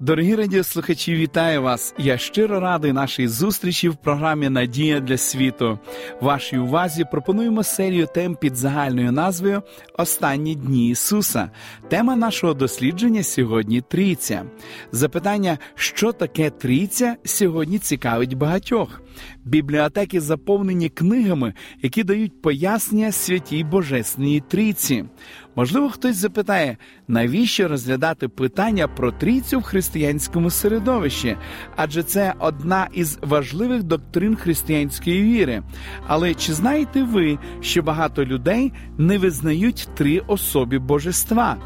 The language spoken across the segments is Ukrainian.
Дорогі радіослухачі, вітаю вас! Я щиро радий нашій зустрічі в програмі Надія для світу. Вашій увазі пропонуємо серію тем під загальною назвою Останні дні Ісуса. Тема нашого дослідження сьогодні трійця. Запитання, що таке трійця, сьогодні цікавить багатьох. Бібліотеки заповнені книгами, які дають пояснення святій Божественній трійці. Можливо, хтось запитає, навіщо розглядати питання про трійцю в християнському середовищі, адже це одна із важливих доктрин християнської віри. Але чи знаєте ви, що багато людей не визнають три особі божества?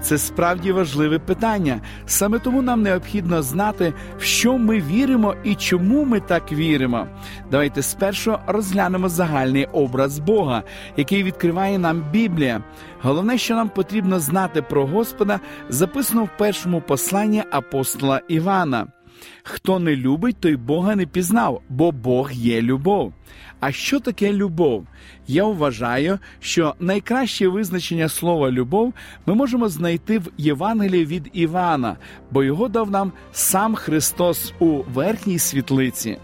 Це справді важливе питання. Саме тому нам необхідно знати, в що ми віримо і чому ми так віримо. Давайте спершу розглянемо загальний образ Бога, який відкриває нам Біблія. Головне, що нам потрібно знати про Господа, записано в першому посланні апостола Івана. Хто не любить, той Бога не пізнав, бо Бог є любов. А що таке любов? Я вважаю, що найкраще визначення слова любов ми можемо знайти в Євангелії від Івана, бо його дав нам сам Христос у верхній світлиці.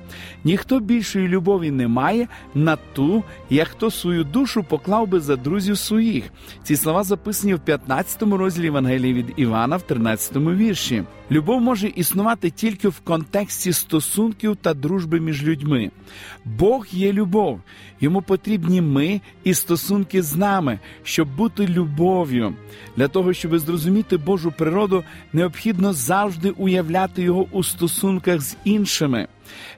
Ніхто більшої любові не має на ту, як хто свою душу поклав би за друзів своїх. Ці слова записані в 15 розділі Євангелії від Івана, в 13 вірші. Любов може існувати тільки в контексті стосунків та дружби між людьми. Бог є любов, йому потрібні ми і стосунки з нами, щоб бути любов'ю. Для того, щоб зрозуміти Божу природу, необхідно завжди уявляти його у стосунках з іншими.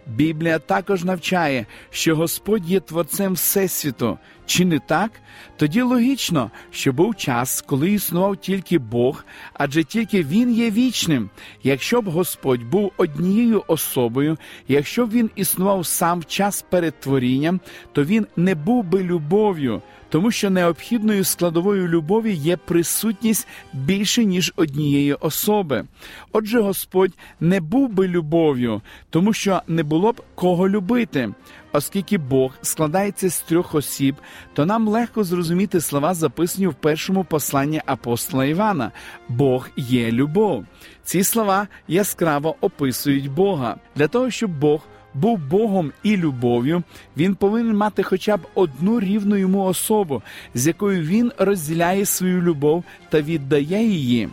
Біблія також навчає, що Господь є творцем Всесвіту. Чи не так? Тоді логічно, що був час, коли існував тільки Бог, адже тільки Він є вічним. Якщо б Господь був однією особою, якщо б він існував сам в час перед творінням, то він не був би любов'ю, тому що необхідною складовою любові є присутність більше ніж однієї особи. Отже, Господь не був би любов'ю, тому що не було б кого любити. Оскільки Бог складається з трьох осіб, то нам легко зрозуміти слова, записані в першому посланні апостола Івана: Бог є любов. Ці слова яскраво описують Бога для того, щоб Бог був Богом і любов'ю, він повинен мати хоча б одну рівну йому особу, з якою він розділяє свою любов та віддає її.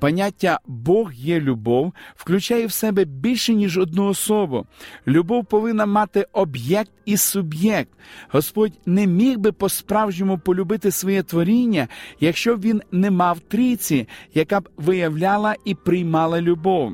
Поняття Бог є любов включає в себе більше, ніж одну особу. Любов повинна мати об'єкт і суб'єкт. Господь не міг би по-справжньому полюбити своє творіння, якщо б він не мав трійці, яка б виявляла і приймала любов.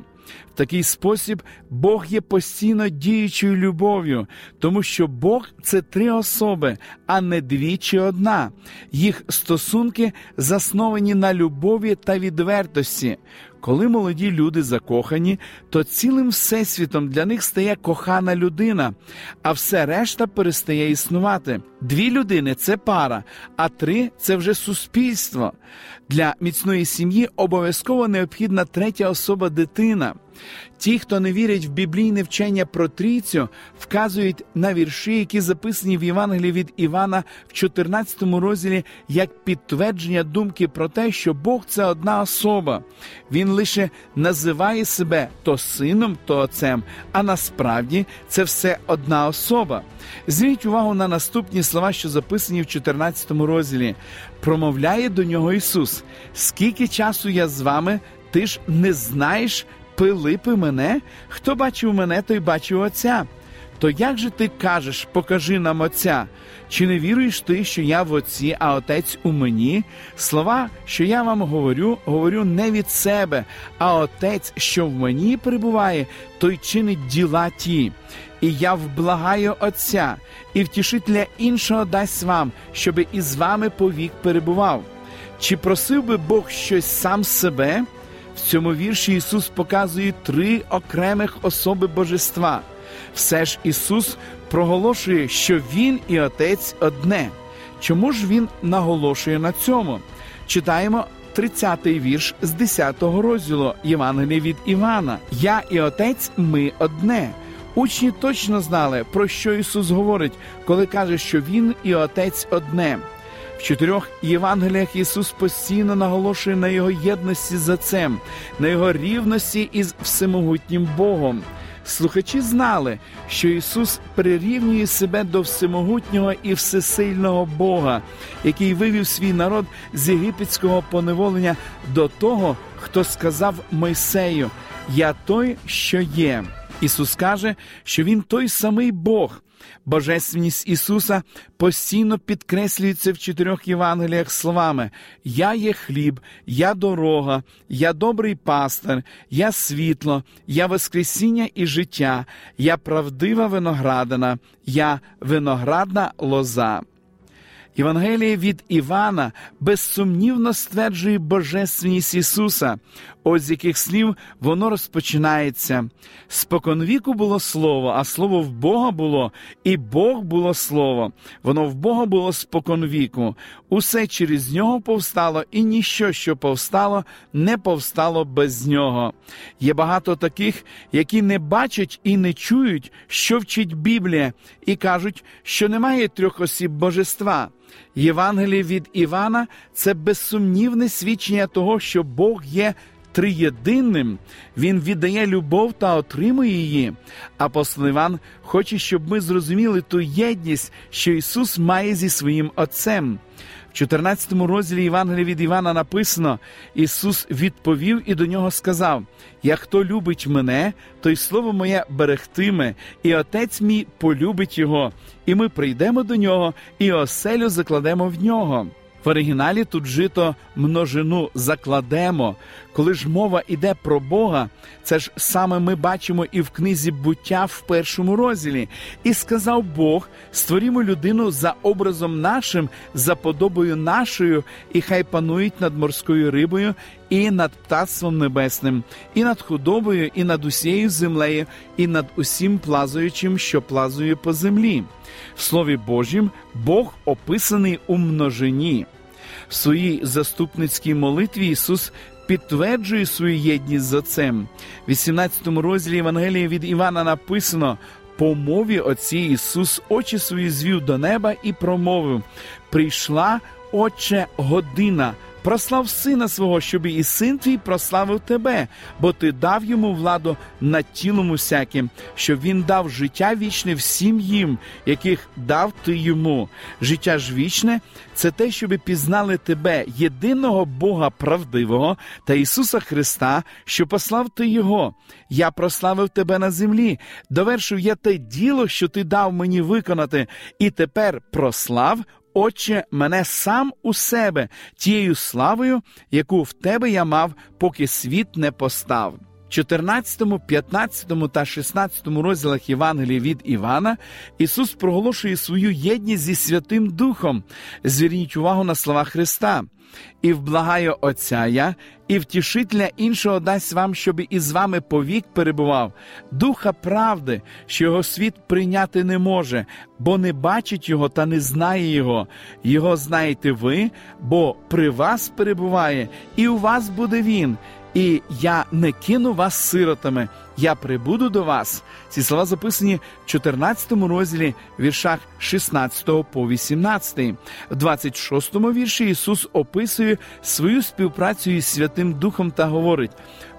В такий спосіб Бог є постійно діючою любов'ю, тому що Бог це три особи, а не дві чи одна. Їх стосунки засновані на любові та відвертості. Коли молоді люди закохані, то цілим всесвітом для них стає кохана людина, а все решта перестає існувати. Дві людини це пара, а три це вже суспільство. Для міцної сім'ї обов'язково необхідна третя особа дитина. Ті, хто не вірять в біблійне вчення про трійцю, вказують на вірші, які записані в Євангелії від Івана в 14 розділі, як підтвердження думки про те, що Бог це одна особа. Він лише називає себе то сином, то отцем, а насправді це все одна особа. Зверніть увагу на наступні слова, що записані в 14 розділі. Промовляє до нього Ісус: Скільки часу я з вами, ти ж не знаєш. Пилипи мене, хто бачив мене, той бачив Отця. То як же ти кажеш, покажи нам Отця? Чи не віруєш ти, що я в Отці, а Отець у мені? Слова, що я вам говорю, говорю не від себе, а Отець, що в мені перебуває, той чинить діла ті. І я вблагаю Отця, і втішителя іншого дасть вам, щоби із вами повік перебував. Чи просив би Бог щось сам себе? В цьому вірші Ісус показує три окремих особи божества. Все ж Ісус проголошує, що Він і Отець одне. Чому ж Він наголошує на цьому? Читаємо 30-й вірш з 10-го розділу Євангелія від Івана. Я і Отець ми одне. Учні точно знали, про що Ісус говорить, коли каже, що Він і Отець одне. В чотирьох Євангеліях Ісус постійно наголошує на його єдності з Отцем, на його рівності із всемогутнім Богом. Слухачі знали, що Ісус прирівнює себе до всемогутнього і всесильного Бога, який вивів свій народ з єгипетського поневолення до того, хто сказав Мойсею: Я той, що є. Ісус каже, що Він той самий Бог. Божественність Ісуса постійно підкреслюється в чотирьох Євангеліях словами: Я є хліб, я дорога, я добрий пастир, я світло, я Воскресіння і життя, я правдива виноградина, я виноградна лоза. Євангеліє від Івана безсумнівно стверджує Божественність Ісуса, ось з яких слів воно розпочинається. Споконвіку було Слово, а Слово в Бога було, і Бог було Слово. Воно в Бога було споконвіку. Усе через нього повстало, і ніщо, що повстало, не повстало без нього. Є багато таких, які не бачать і не чують, що вчить Біблія, і кажуть, що немає трьох осіб божества. Євангеліє від Івана це безсумнівне свідчення того, що Бог є триєдинним, Він віддає любов та отримує її. Апостол Іван хоче, щоб ми зрозуміли ту єдність, що Ісус має зі своїм Отцем. В 14 розділі Євангелія від Івана написано: Ісус відповів і до нього сказав: Як хто любить мене, то й слово моє берегтиме, і Отець мій полюбить його, і ми прийдемо до нього, і оселю закладемо в нього. В оригіналі тут жито множину закладемо. Коли ж мова йде про Бога, це ж саме ми бачимо і в книзі буття в першому розділі. І сказав Бог: створімо людину за образом нашим, за подобою нашою, і хай панують над морською рибою, і над птацтвом небесним, і над худобою, і над усією землею, і над усім плазуючим, що плазує по землі. В Слові Божім Бог описаний у множині. В своїй заступницькій молитві Ісус підтверджує свою єдність з Отцем. В 18 розділі Євангелія від Івана написано: по мові Отці Ісус очі свої звів до неба і промовив: Прийшла, Отче, година. Прослав сина свого, щоб і син твій прославив тебе, бо ти дав йому владу над тілом усяким, щоб він дав життя вічне всім їм, яких дав ти йому. Життя ж вічне це те, щоб пізнали тебе, єдиного Бога правдивого та Ісуса Христа, що послав ти Його. Я прославив тебе на землі, довершив я те діло, що ти дав мені виконати, і тепер прослав. Отче, мене сам у себе тією славою, яку в тебе я мав, поки світ не постав. 14, 15 та 16 розділах Євангелії від Івана Ісус проголошує свою єдність зі Святим Духом. Зверніть увагу на слова Христа. І вблагаю Отця я, і втішителя іншого дасть вам, щоб із вами повік перебував, духа правди, що його світ прийняти не може, бо не бачить його та не знає його. Його знаєте ви, бо при вас перебуває, і у вас буде він. І я не кину вас сиротами, я прибуду до вас. Ці слова записані в 14 розділі, віршах 16 по 18. В 26 вірші Ісус описує свою співпрацю із Святим Духом та говорить: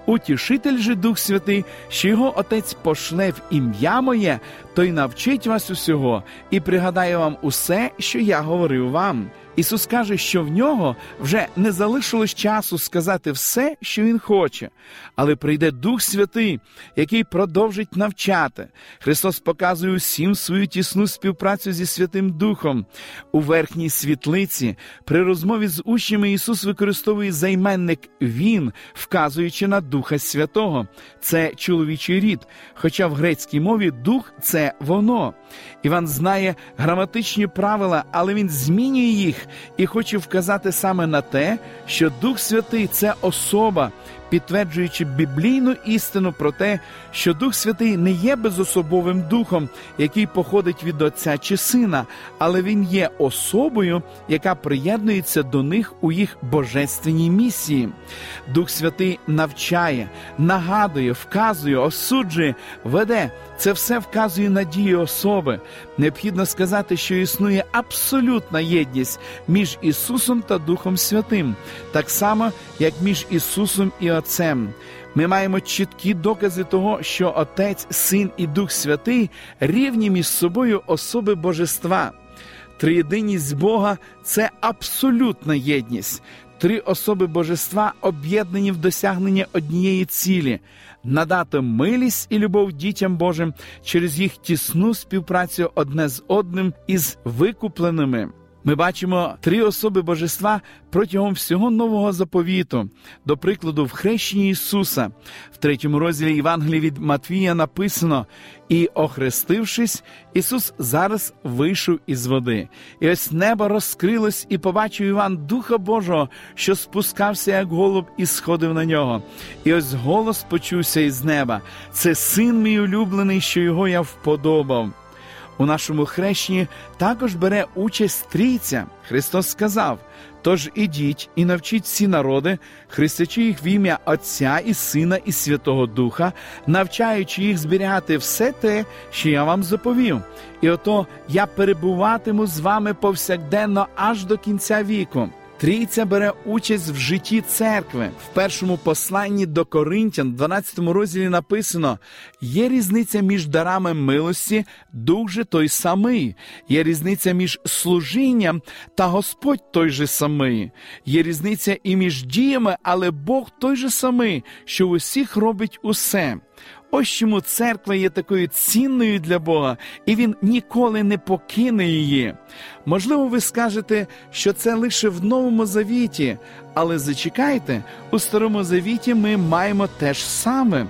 Утішитель же Дух Святий, що його Отець пошле в ім'я моє, той навчить вас усього і пригадає вам усе, що я говорив вам. Ісус каже, що в нього вже не залишилось часу сказати все, що Він хоче, але прийде Дух Святий, який продовжить навчати. Христос показує усім свою тісну співпрацю зі Святим Духом. У верхній світлиці при розмові з учнями Ісус використовує займенник Він, вказуючи на Духа Святого. Це чоловічий рід, хоча в грецькій мові дух це воно. Іван знає граматичні правила, але він змінює їх і хоче вказати саме на те, що Дух Святий це особа, підтверджуючи біблійну істину про те, що Дух Святий не є безособовим духом, який походить від Отця чи Сина, але він є особою, яка приєднується до них у їх божественній місії. Дух Святий навчає, нагадує, вказує, осуджує, веде. Це все вказує на дії особи. Необхідно сказати, що існує абсолютна єдність між Ісусом та Духом Святим, так само, як між Ісусом і Отцем. Ми маємо чіткі докази того, що Отець, Син і Дух Святий рівні між собою особи Божества. Триєдиність Бога це абсолютна єдність. Три особи божества об'єднані в досягненні однієї цілі надати милість і любов дітям Божим через їх тісну співпрацю одне з одним із викупленими. Ми бачимо три особи божества протягом всього нового заповіту, до прикладу, в хрещенні Ісуса. В третьому розділі Євангелії від Матвія написано: і, охрестившись, Ісус зараз вийшов із води. І ось небо розкрилось, і побачив Іван Духа Божого, що спускався, як голуб, і сходив на нього. І ось голос почувся із неба: це син мій улюблений, що його я вподобав. У нашому хрещенні також бере участь трійця. Христос сказав: Тож ідіть і навчіть всі народи, хрестячи їх в ім'я Отця і Сина, і Святого Духа, навчаючи їх зберігати все те, що я вам заповів. І ото я перебуватиму з вами повсякденно аж до кінця віку. Трійця бере участь в житті церкви. В першому посланні до Коринтян, 12 розділі написано: є різниця між дарами милості, дух же той самий, є різниця між служінням та Господь той же самий, є різниця і між діями, але Бог той же самий, що усіх робить усе. Ось чому церква є такою цінною для Бога, і Він ніколи не покине її. Можливо, ви скажете, що це лише в Новому Завіті, але зачекайте, у Старому Завіті ми маємо те ж саме.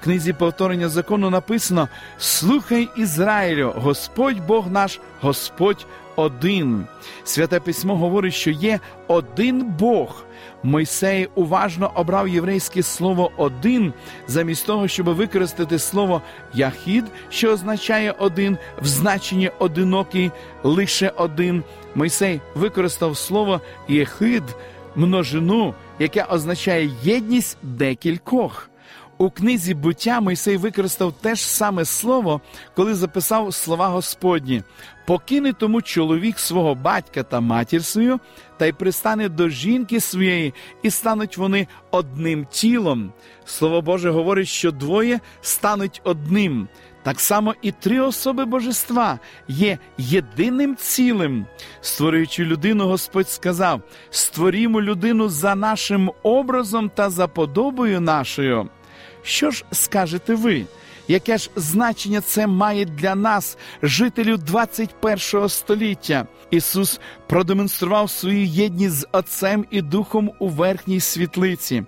В книзі повторення закону написано: Слухай Ізраїлю, Господь Бог наш, Господь один. Святе письмо говорить, що є один Бог. Мойсей уважно обрав єврейське слово один, замість того, щоб використати слово яхід, що означає один, в значенні одинокий, лише один. Мойсей використав слово єхид, множину, яке означає єдність декількох. У книзі буття Мойсей використав те ж саме слово, коли записав слова Господні: покине тому чоловік свого батька та матір свою, та й пристане до жінки своєї, і стануть вони одним тілом. Слово Боже говорить, що двоє стануть одним. Так само і три особи божества є єдиним цілим. Створюючи людину, Господь сказав: створімо людину за нашим образом та за подобою нашою. Що ж скажете ви? Яке ж значення це має для нас, жителів 21 століття? Ісус продемонстрував свою єдність з Отцем і Духом у верхній світлиці,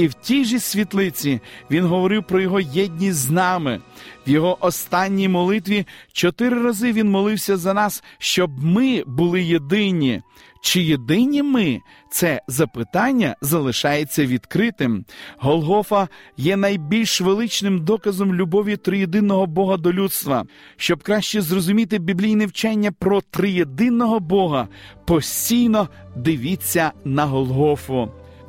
і в тій же світлиці Він говорив про його єдність з нами. В його останній молитві чотири рази він молився за нас, щоб ми були єдині. Чи єдині ми? Це запитання залишається відкритим. Голгофа є найбільш величним доказом любові триєдиного Бога до людства. Щоб краще зрозуміти біблійне вчення про триєдиного Бога, постійно дивіться на Голгофу.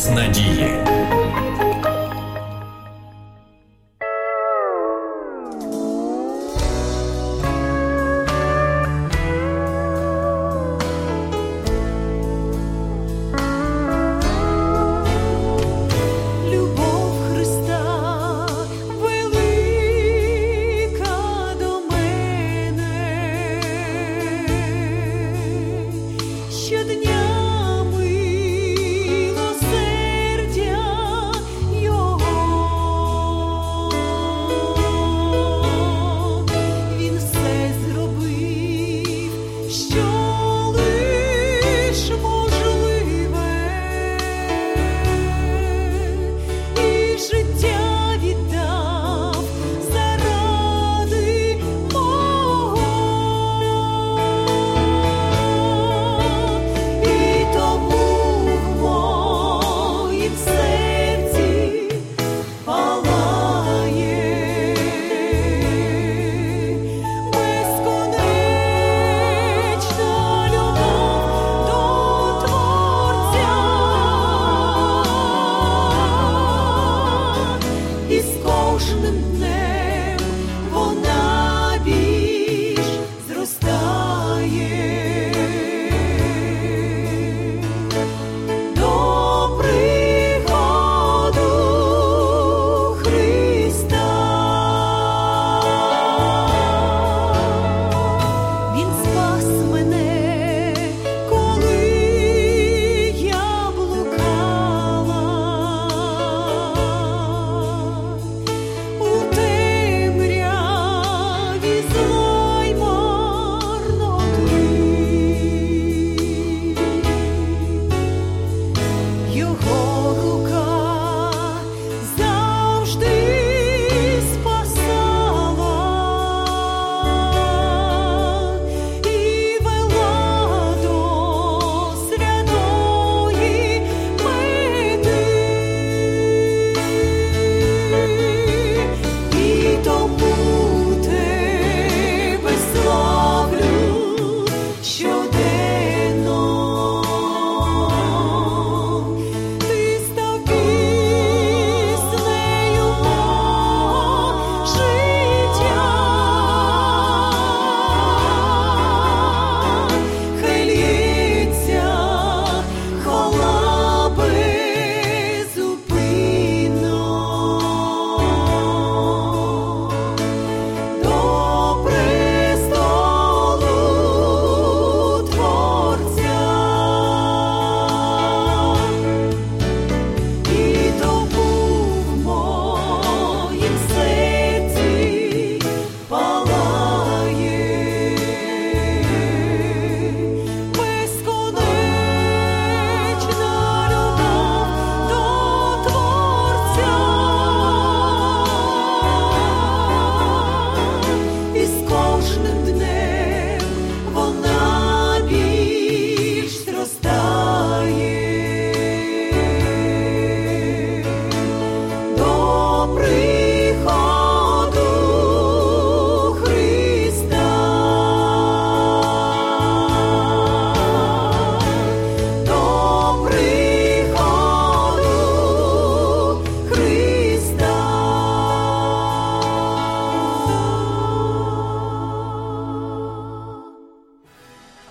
Голос Надії.